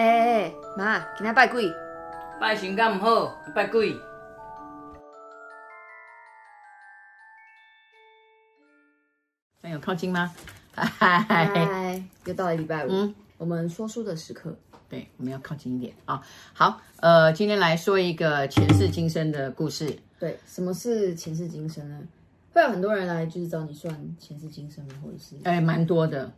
哎哎哎，妈，今天拜鬼？拜神敢唔好，拜鬼。没有靠近吗？嗨，又到了礼拜五，嗯，我们说书的时刻。对，我们要靠近一点啊。好，呃，今天来说一个前世今生的故事。对，什么是前世今生呢？会有很多人来就是找你算前世今生吗？或者是？哎，蛮多的。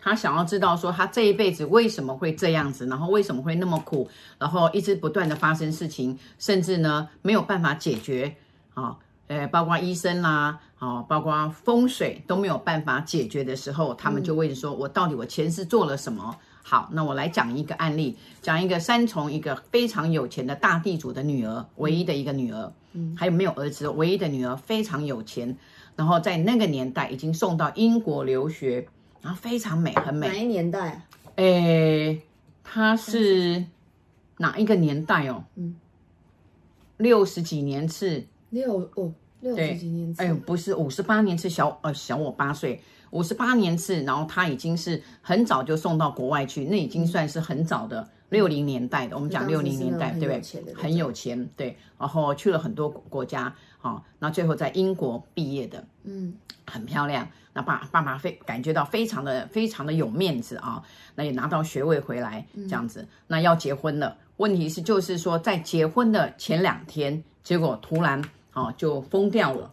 他想要知道说他这一辈子为什么会这样子，然后为什么会那么苦，然后一直不断的发生事情，甚至呢没有办法解决啊，呃，包括医生啦，啊，包括风水都没有办法解决的时候，他们就问说：“我到底我前世做了什么？”好，那我来讲一个案例，讲一个三重一个非常有钱的大地主的女儿，唯一的一个女儿，嗯，还有没有儿子，唯一的女儿非常有钱，然后在那个年代已经送到英国留学。然后非常美，很美。哪一年代啊？诶，它是哪一个年代哦？嗯，六十几年次。六哦，六十几年次。哎，不是五十八年次，小呃小我八岁。五十八年次，然后他已经是很早就送到国外去，那已经算是很早的六零年代的。我们讲六零年代，对不对？很有钱，对。然后去了很多国家，好，那最后在英国毕业的，嗯，很漂亮。那爸爸爸非感觉到非常的非常的有面子啊，那也拿到学位回来这样子，那要结婚了。问题是就是说在结婚的前两天，结果突然啊就疯掉了。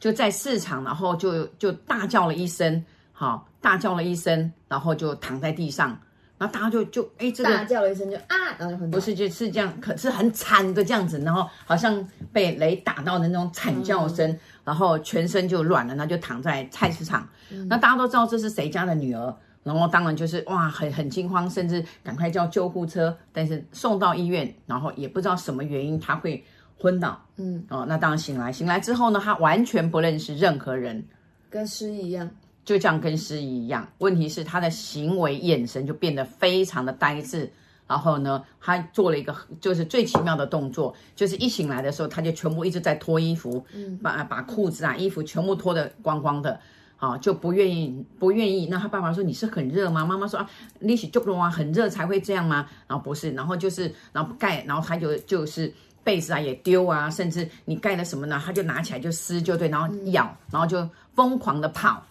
就在市场，然后就就大叫了一声，好，大叫了一声，然后就躺在地上，然后大家就就哎，这个大叫了一声就啊，然后就很不是就是这样，可是很惨的这样子，然后好像被雷打到的那种惨叫声，嗯、然后全身就软了，那就躺在菜市场，嗯、那大家都知道这是谁家的女儿，然后当然就是哇，很很惊慌，甚至赶快叫救护车，但是送到医院，然后也不知道什么原因他会。昏倒，嗯，哦，那当然醒来，醒来之后呢，他完全不认识任何人，跟失忆一样，就这样跟失忆一样。问题是他的行为眼神就变得非常的呆滞，然后呢，他做了一个就是最奇妙的动作，就是一醒来的时候，他就全部一直在脱衣服，嗯，把把裤子啊、衣服全部脱得光光的，啊，就不愿意不愿意。那他爸爸说：“你是很热吗？”妈妈说：“啊，你是就啊，很热才会这样吗？”然后不是，然后就是然后盖，然后他就就是。被子啊也丢啊，甚至你盖了什么呢？他就拿起来就撕就对，然后咬，嗯、然后就疯狂的跑。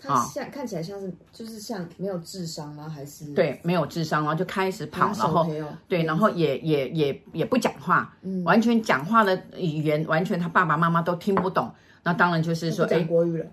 他像、哦、看起来像是就是像没有智商吗？还是对，没有智商，然后就开始跑，然后对，然后也也也也不讲话，嗯，完全讲话的语言完全他爸爸妈妈都听不懂。那当然就是说，哎国语了，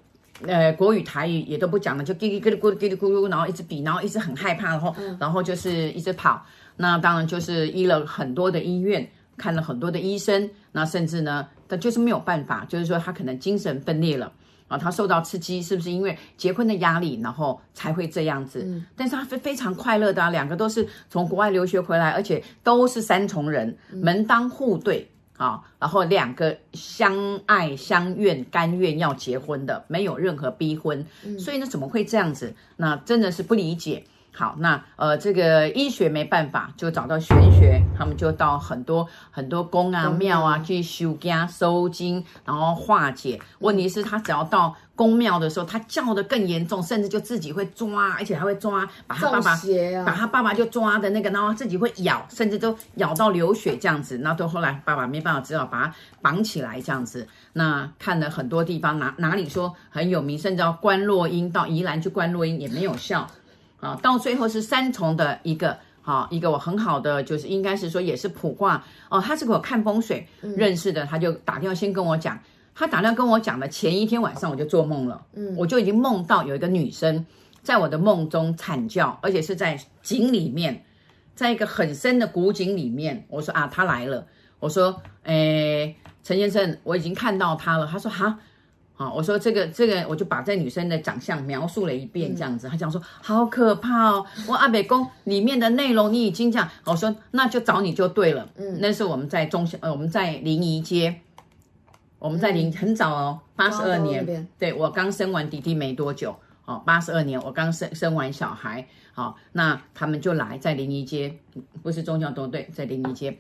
呃，国语台语也都不讲了，就叽哩咕噜咕噜叽里咕噜，然后一直比，然后一直很害怕，然后、嗯、然后就是一直跑。那当然就是医了很多的医院。看了很多的医生，那甚至呢，他就是没有办法，就是说他可能精神分裂了啊，他受到刺激，是不是因为结婚的压力，然后才会这样子？嗯，但是他非非常快乐的啊，两个都是从国外留学回来，而且都是三重人，门当户对啊，然后两个相爱相愿，甘愿要结婚的，没有任何逼婚，所以呢，怎么会这样子？那真的是不理解。好，那呃，这个医学没办法，就找到玄学，他们就到很多很多宫啊、庙啊去修家、收经，然后化解。问题是，他只要到宫庙的时候，他叫得更严重，甚至就自己会抓，而且还会抓，把他爸爸，把他爸爸就抓的那个，然后自己会咬，甚至都咬到流血这样子。那到后来爸爸没办法，只好把他绑起来这样子。那看了很多地方，哪哪里说很有名，甚至要观落阴，到宜兰去观落阴也没有效。啊，到最后是三重的一个，好一个我很好的，就是应该是说也是卜卦哦，他是给我看风水认识的，他就打电话先跟我讲，他打电话跟我讲的前一天晚上我就做梦了，嗯，我就已经梦到有一个女生在我的梦中惨叫，而且是在井里面，在一个很深的古井里面，我说啊，她来了，我说，诶，陈先生，我已经看到她了，他说哈。好，我说这个这个，我就把这女生的长相描述了一遍，这样子。他讲说好可怕哦，我阿北宫里面的内容你已经讲，我说那就找你就对了。嗯，那是我们在中呃我们在临沂街，我们在临很早哦，八十二年，对我刚生完弟弟没多久，哦，八十二年我刚生生完小孩，好，那他们就来在临沂街，不是中教东对，在临沂街。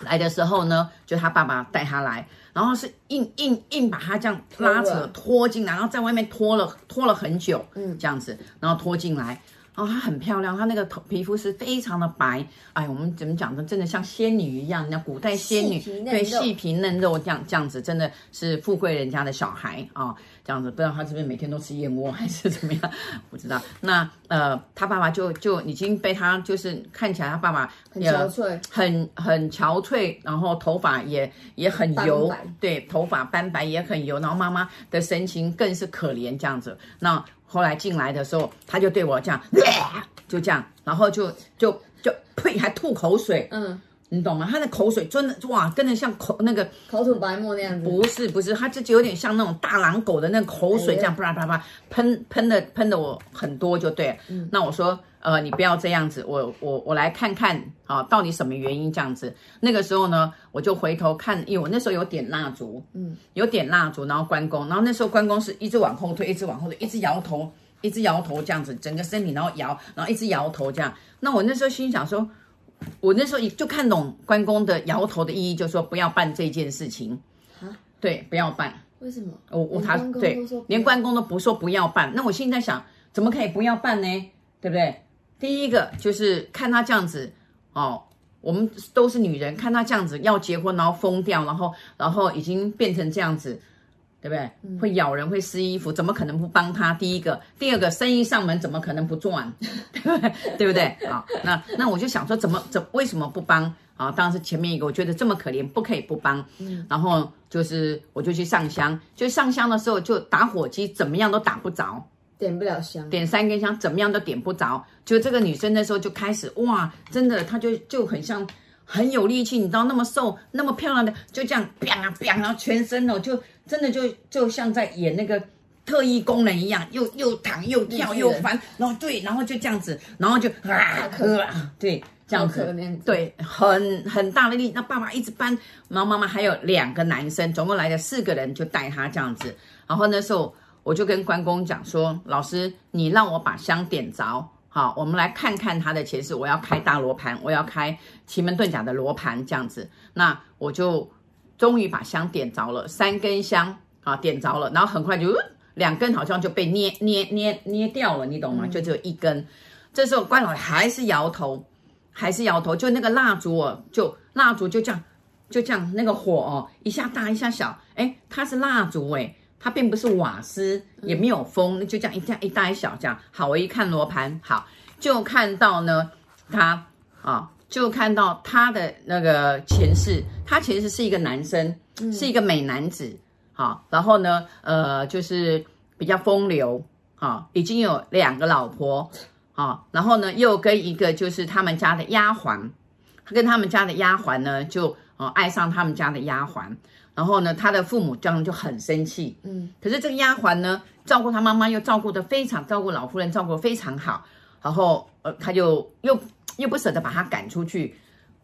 来的时候呢，就他爸爸带他来，然后是硬硬硬把他这样拉扯拖进来，然后在外面拖了拖了很久，嗯，这样子，然后拖进来，然然后她很漂亮，她那个头皮肤是非常的白，哎，我们怎么讲呢？真的像仙女一样，那古代仙女，对，细皮嫩肉这样这样子，真的是富贵人家的小孩啊。哦这样子，不知道她是不是每天都吃燕窝还是怎么样？不知道。那呃，她爸爸就就已经被她就是看起来她爸爸很憔悴，很很憔悴，然后头发也也很油，对，头发斑白也很油。然后妈妈的神情更是可怜，这样子。那后来进来的时候，他就对我这样，就这样，然后就就就呸，还吐口水，嗯。你懂吗？他的口水真的哇，跟的像口那个口吐白沫那样子。不是不是，他这就有点像那种大狼狗的那个口水，这样啪啪啪喷喷的喷的我很多就对了。嗯，那我说呃，你不要这样子，我我我来看看啊，到底什么原因这样子？那个时候呢，我就回头看，因为我那时候有点蜡烛，嗯，有点蜡烛，然后关公，然后那时候关公是一直往后退，一直往后退，一直摇头，一直摇头这样子，整个身体然后摇，然后一直摇头这样。那我那时候心想说。我那时候也就看懂关公的摇头的意义，就是说不要办这件事情。啊，对，不要办。为什么？我我他对，连关公都不说不要办。那我现在想，怎么可以不要办呢？对不对？第一个就是看他这样子哦，我们都是女人，看他这样子要结婚，然后疯掉，然后然后已经变成这样子。对不对？会咬人，会撕衣服，怎么可能不帮他？第一个，第二个，生意上门怎么可能不赚？对不对？对不对？好，那那我就想说，怎么怎为什么不帮？啊，当时前面一个，我觉得这么可怜，不可以不帮。嗯，然后就是我就去上香，就上香的时候就打火机怎么样都打不着，点不了香，点三根香怎么样都点不着。就这个女生那时候就开始哇，真的，她就就很像。很有力气，你知道那么瘦那么漂亮的，就这样啪啪，然后全身哦，就真的就就像在演那个特异功能一样，又又躺又跳又翻，然后对，然后就这样子，然后就啊啊，对，这样子，对，很很大的力。那爸爸一直搬，然后妈妈还有两个男生，总共来了四个人，就带他这样子。然后那时候我就跟关公讲说，老师，你让我把香点着。好，我们来看看他的前世。我要开大罗盘，我要开奇门遁甲的罗盘，这样子。那我就终于把香点着了，三根香啊点着了，然后很快就两根好像就被捏捏捏捏掉了，你懂吗？就只有一根。这时候关老爷还是摇头，还是摇头，就那个蜡烛哦，就蜡烛就这样就这样，那个火哦一下大一下小，哎，它是蜡烛哎。它并不是瓦斯，也没有风，就这样一这样一大一小这样。好，我一看罗盘，好，就看到呢，他啊，就看到他的那个前世，他前世是一个男生，是一个美男子，好，然后呢，呃，就是比较风流，好，已经有两个老婆，好，然后呢，又跟一个就是他们家的丫鬟，跟他们家的丫鬟呢，就哦爱上他们家的丫鬟。然后呢，他的父母这样就很生气。嗯，可是这个丫鬟呢，照顾他妈妈又照顾的非常，照顾老夫人照顾得非常好。然后呃，他就又又不舍得把她赶出去。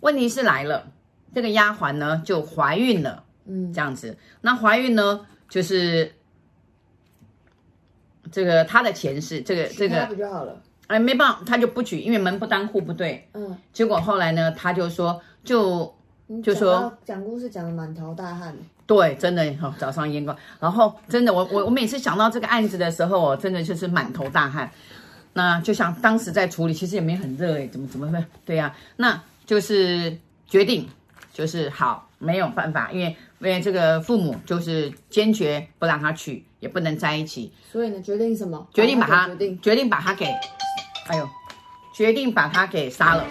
问题是来了，这个丫鬟呢就怀孕了。嗯，这样子，那怀孕呢就是这个他的前世，这个这个不就好了？哎，没办法，他就不举，因为门不当户不对。嗯，结果后来呢，他就说就。就说讲故事讲的满头大汗，对，真的哈，早上烟光，然后真的，我我我每次想到这个案子的时候，我真的就是满头大汗。那就像当时在处理，其实也没很热诶，怎么怎么会？对呀、啊，那就是决定，就是好，没有办法，因为因为这个父母就是坚决不让他娶，也不能在一起。所以呢，决定什么？决定把他决定决定把他给，哎呦，决定把他给杀了。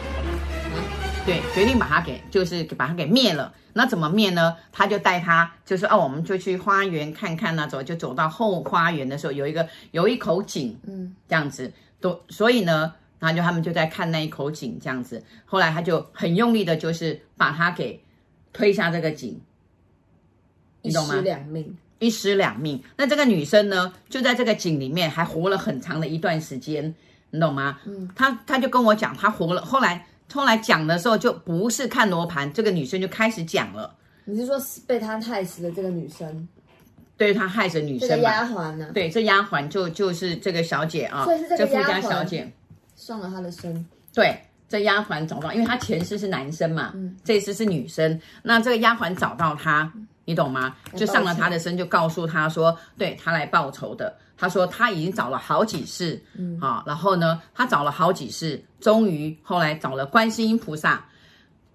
对，决定把他给，就是把他给灭了。那怎么灭呢？他就带他，就是哦，我们就去花园看看那走，就走到后花园的时候，有一个有一口井，嗯，这样子。都所以呢，然后就他们就在看那一口井这样子。后来他就很用力的，就是把他给推下这个井，你懂吗？一尸两命，一尸两命。那这个女生呢，就在这个井里面还活了很长的一段时间，你懂吗？嗯，他他就跟我讲，他活了，后来。后来讲的时候就不是看罗盘，这个女生就开始讲了。你是说被他害死的这个女生？对，他害死女生。这个丫鬟呢？对，这丫鬟就就是这个小姐啊，所以是这富家小姐上了他的身。对，这丫鬟找到，因为她前世是男生嘛，嗯，这一世是女生。那这个丫鬟找到他，你懂吗？就上了他的身，就告诉他说，对他来报仇的。他说他已经找了好几世，嗯啊，然后呢，他找了好几世，终于后来找了观世音菩萨。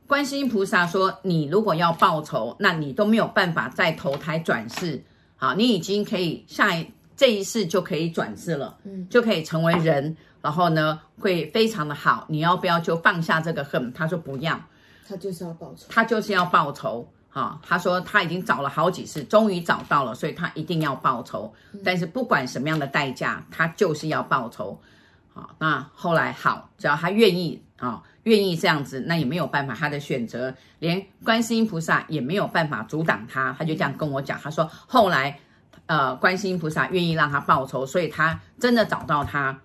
观世音菩萨说，你如果要报仇，那你都没有办法再投胎转世，好，你已经可以下一这一世就可以转世了，嗯，就可以成为人，然后呢，会非常的好。你要不要就放下这个恨？他说不要，他就是要报仇，他就是要报仇。啊，他说他已经找了好几次，终于找到了，所以他一定要报仇。但是不管什么样的代价，他就是要报仇。好，那后来好，只要他愿意啊，愿意这样子，那也没有办法，他的选择，连观世音菩萨也没有办法阻挡他。他就这样跟我讲，他说后来，呃，观世音菩萨愿意让他报仇，所以他真的找到他，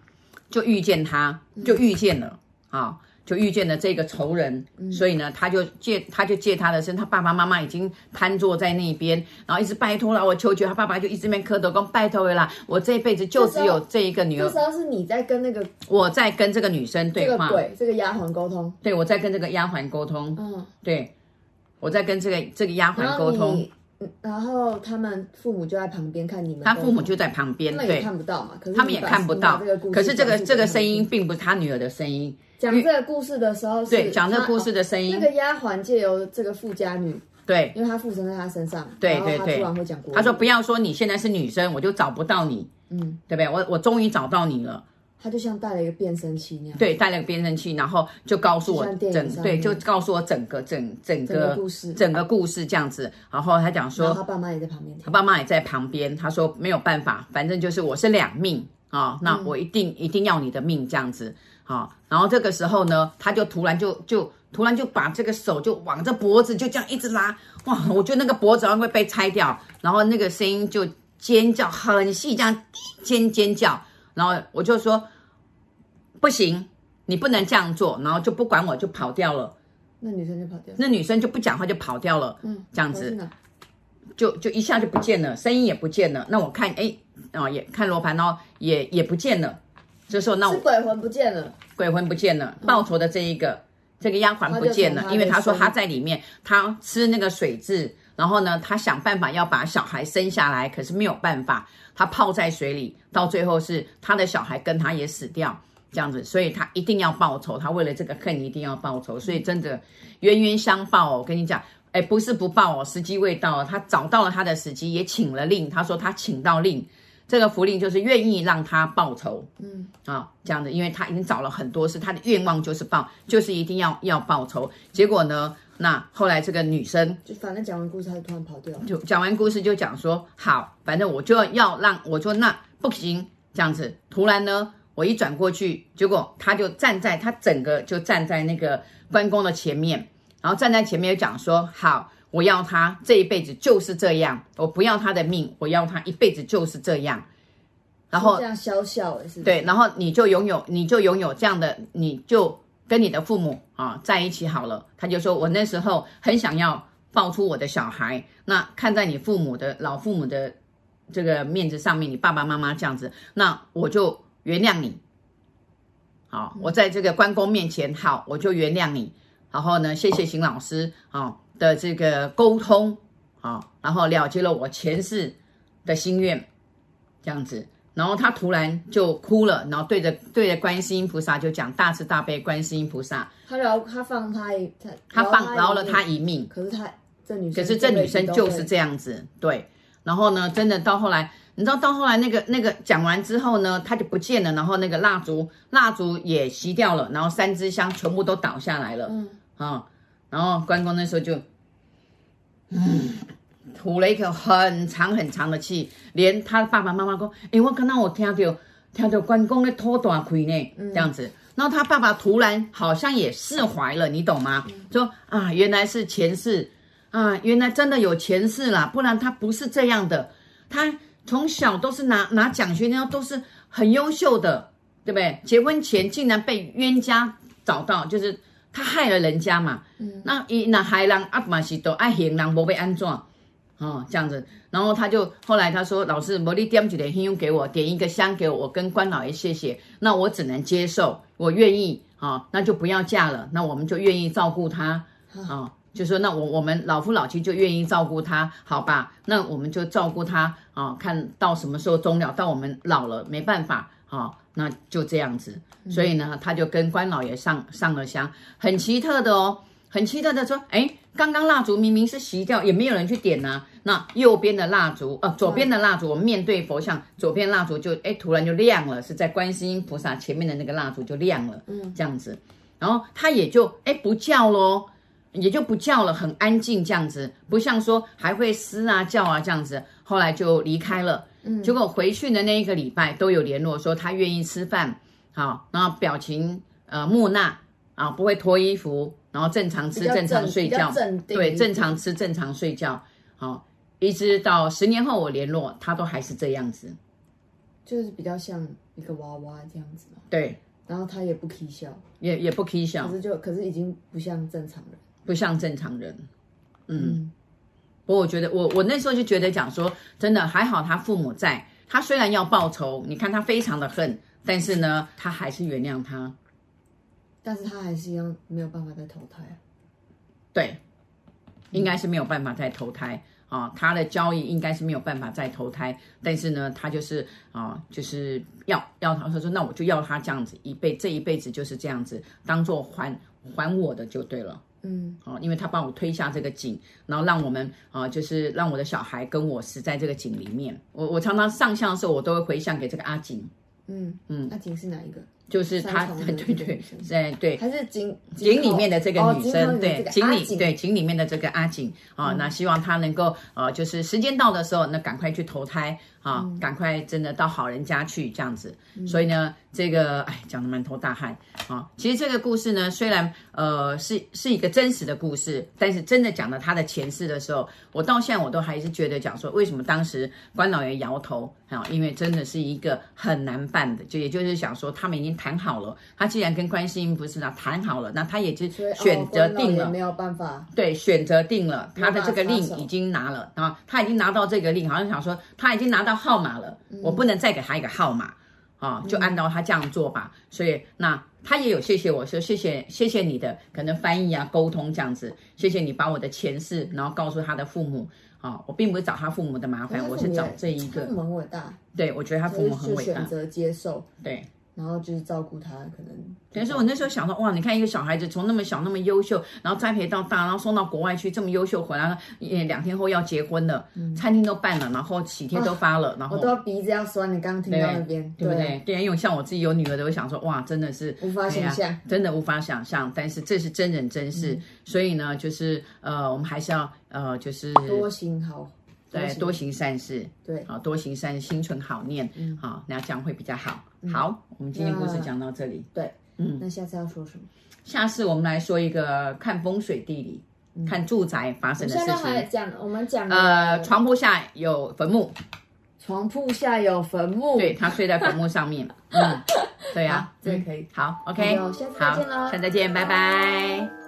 就遇见他，就遇见了啊。就遇见了这个仇人，嗯、所以呢，他就借他就借他的身，他爸爸妈妈已经瘫坐在那边，然后一直拜托了我求求他爸爸，就一直面磕头说拜托了啦，我这辈子就只有这一个女儿。这时候是你在跟那个我在跟这个女生对话，这个鬼这个丫鬟沟通，对，我在跟这个丫鬟沟通，嗯，对，我在跟这个这个丫鬟沟通，然后他们父母就在旁边看你们，他父母就在旁边，对，看不到嘛，可是他们也看不到，可是这个这个声音并不是他女儿的声音。讲这个故事的时候，对，讲这个故事的声音，那个丫鬟借由这个富家女，对，因为她附身在她身上，对对对，突然会讲故事。他说：“不要说你现在是女生，我就找不到你，嗯，对不对？我我终于找到你了。”他就像带了一个变声器那样，对，带了个变声器，然后就告诉我整，对，就告诉我整个整整个故事，整个故事这样子。然后他讲说，他爸妈也在旁边，他爸妈也在旁边。他说没有办法，反正就是我是两命啊，那我一定一定要你的命这样子。好，然后这个时候呢，他就突然就就突然就把这个手就往这脖子就这样一直拉，哇！我觉得那个脖子好像会被拆掉，然后那个声音就尖叫很细，这样尖尖叫，然后我就说不行，你不能这样做，然后就不管我就跑掉了。那女生就跑掉，那女生就不讲话就跑掉了，嗯，这样子，就就一下就不见了，声音也不见了。那我看，哎，哦，也看罗盘哦，也也不见了。这时候那我鬼魂不见了，鬼魂不见了，报仇的这一个、嗯、这个丫鬟不见了，因为她说她在里面，她吃那个水蛭，然后呢，她想办法要把小孩生下来，可是没有办法，她泡在水里，到最后是她的小孩跟她也死掉，这样子，所以他一定要报仇，他为了这个恨一定要报仇，所以真的冤冤相报哦，我跟你讲，哎，不是不报哦，时机未到，他找到了他的时机，也请了令，他说他请到令。这个符令就是愿意让他报仇，嗯啊，这样子，因为他已经找了很多次，他的愿望就是报，就是一定要要报仇。结果呢，那后来这个女生就反正讲完故事，他就突然跑掉了。就讲完故事就讲说好，反正我就要让我说那不行这样子。突然呢，我一转过去，结果他就站在他整个就站在那个关公的前面，然后站在前面就讲说好。我要他这一辈子就是这样，我不要他的命，我要他一辈子就是这样。然后这样笑笑是，是对，然后你就拥有，你就拥有这样的，你就跟你的父母啊在一起好了。他就说我那时候很想要抱出我的小孩，那看在你父母的老父母的这个面子上面，你爸爸妈妈这样子，那我就原谅你。好，我在这个关公面前，好，我就原谅你。然后呢，谢谢邢老师啊。的这个沟通啊，然后了结了我前世的心愿，这样子，然后他突然就哭了，然后对着对着观世音菩萨就讲大慈大悲观世音菩萨，他饶他放他一他他放饶了他一命，可是他这女可是这女生就是这样子，对，然后呢，真的到后来，你知道到后来那个那个讲完之后呢，他就不见了，然后那个蜡烛蜡烛也熄掉了，然后三支香全部都倒下来了，嗯啊。然后关公那时候就，嗯，吐了一口很长很长的气，连他爸爸妈妈说：“哎，我刚刚我听到听到关公在吐大亏呢，这样子。”然后他爸爸突然好像也释怀了，你懂吗？说啊，原来是前世啊，原来真的有前世啦，不然他不是这样的。他从小都是拿拿奖学金，都是很优秀的，对不对？结婚前竟然被冤家找到，就是。他害了人家嘛，嗯、那一那害人阿嘛是都爱行人无被安怎，哦这样子，然后他就后来他说老师，魔力点几点香给我，点一个香给我，我跟关老爷谢谢，那我只能接受，我愿意啊、哦，那就不要嫁了，那我们就愿意照顾他啊、哦，就说那我我们老夫老妻就愿意照顾他，好吧？那我们就照顾他啊，看到什么时候终了，到我们老了没办法啊，那就这样子。所以呢，他就跟关老爷上上了香，很奇特的哦。很奇特的说，哎，刚刚蜡烛明明是熄掉，也没有人去点呐。那右边的蜡烛，呃，左边的蜡烛，我们面对佛像，左边蜡烛就，哎，突然就亮了，是在观世音菩萨前面的那个蜡烛就亮了，嗯，这样子。然后他也就，哎，不叫咯，也就不叫了，很安静这样子，不像说还会嘶啊叫啊这样子。后来就离开了，嗯，结果回去的那一个礼拜都有联络，说他愿意吃饭，好，然后表情呃木讷啊，不会脱衣服。然后正常吃，正常睡觉，对，正常吃，正常睡觉。好，一直到十年后我联络他，都还是这样子，就是比较像一个娃娃这样子。对，然后他也不起笑，也也不起笑，可是就可是已经不像正常人，不像正常人。嗯，嗯，不过我觉得我我那时候就觉得讲说，真的还好，他父母在，他虽然要报仇，你看他非常的恨，但是呢，他还是原谅他。但是他还是一样没有办法再投胎啊，对，应该是没有办法再投胎。啊，他的交易应该是没有办法再投胎，但是呢，他就是啊，就是要要他说，那我就要他这样子一辈这一辈子就是这样子，当做还还我的就对了，嗯，哦，因为他帮我推下这个井，然后让我们啊，就是让我的小孩跟我死在这个井里面，我我常常上香的时候，我都会回向给这个阿井，嗯嗯，阿井是哪一个？就是他，对对对，对对，还是井井里面的这个女生，对井里对井里面的这个阿井啊，那希望他能够呃，就是时间到的时候，那赶快去投胎啊，赶快真的到好人家去这样子。所以呢，这个哎，讲的满头大汗啊。其实这个故事呢，虽然呃是是一个真实的故事，但是真的讲到他的前世的时候，我到现在我都还是觉得讲说，为什么当时关老爷摇头啊？因为真的是一个很难办的，就也就是想说他们已经。谈好了，他既然跟观世音菩萨谈好了，那他也就选择定了，没有办法。对，选择定了，他的这个令已经拿了啊，他已经拿到这个令，好像想说他已经拿到号码了，嗯、我不能再给他一个号码啊，就按照他这样做吧。嗯、所以那他也有谢谢我说谢谢谢谢你的可能翻译啊沟通这样子，谢谢你把我的前世然后告诉他的父母啊，我并不是找他父母的麻烦，我是找这一个。父母很伟大，对我觉得他父母很伟大，选择接受对。然后就是照顾他，可能。但是我那时候想到，哇，你看一个小孩子从那么小那么优秀，然后栽培到大，然后送到国外去，这么优秀回来了，也两天后要结婚了，嗯、餐厅都办了，然后喜帖都发了，啊、然后我都要鼻子要酸。你刚刚听到那边，对，对不对？对，因为像我自己有女儿的，我想说，哇，真的是无法想象，真的无法想象。但是这是真人真事，嗯、所以呢，就是呃，我们还是要呃，就是多行好。对，多行善事，对，好，多行善，心存好念，嗯，好，那这样会比较好。好，我们今天故事讲到这里，对，嗯，那下次要说什么？下次我们来说一个看风水地理，看住宅发生的事情。讲，我们讲，呃，床铺下有坟墓，床铺下有坟墓，对，他睡在坟墓上面，嗯，对呀，这可以，好，OK，好下次再见喽，下次再见，拜拜。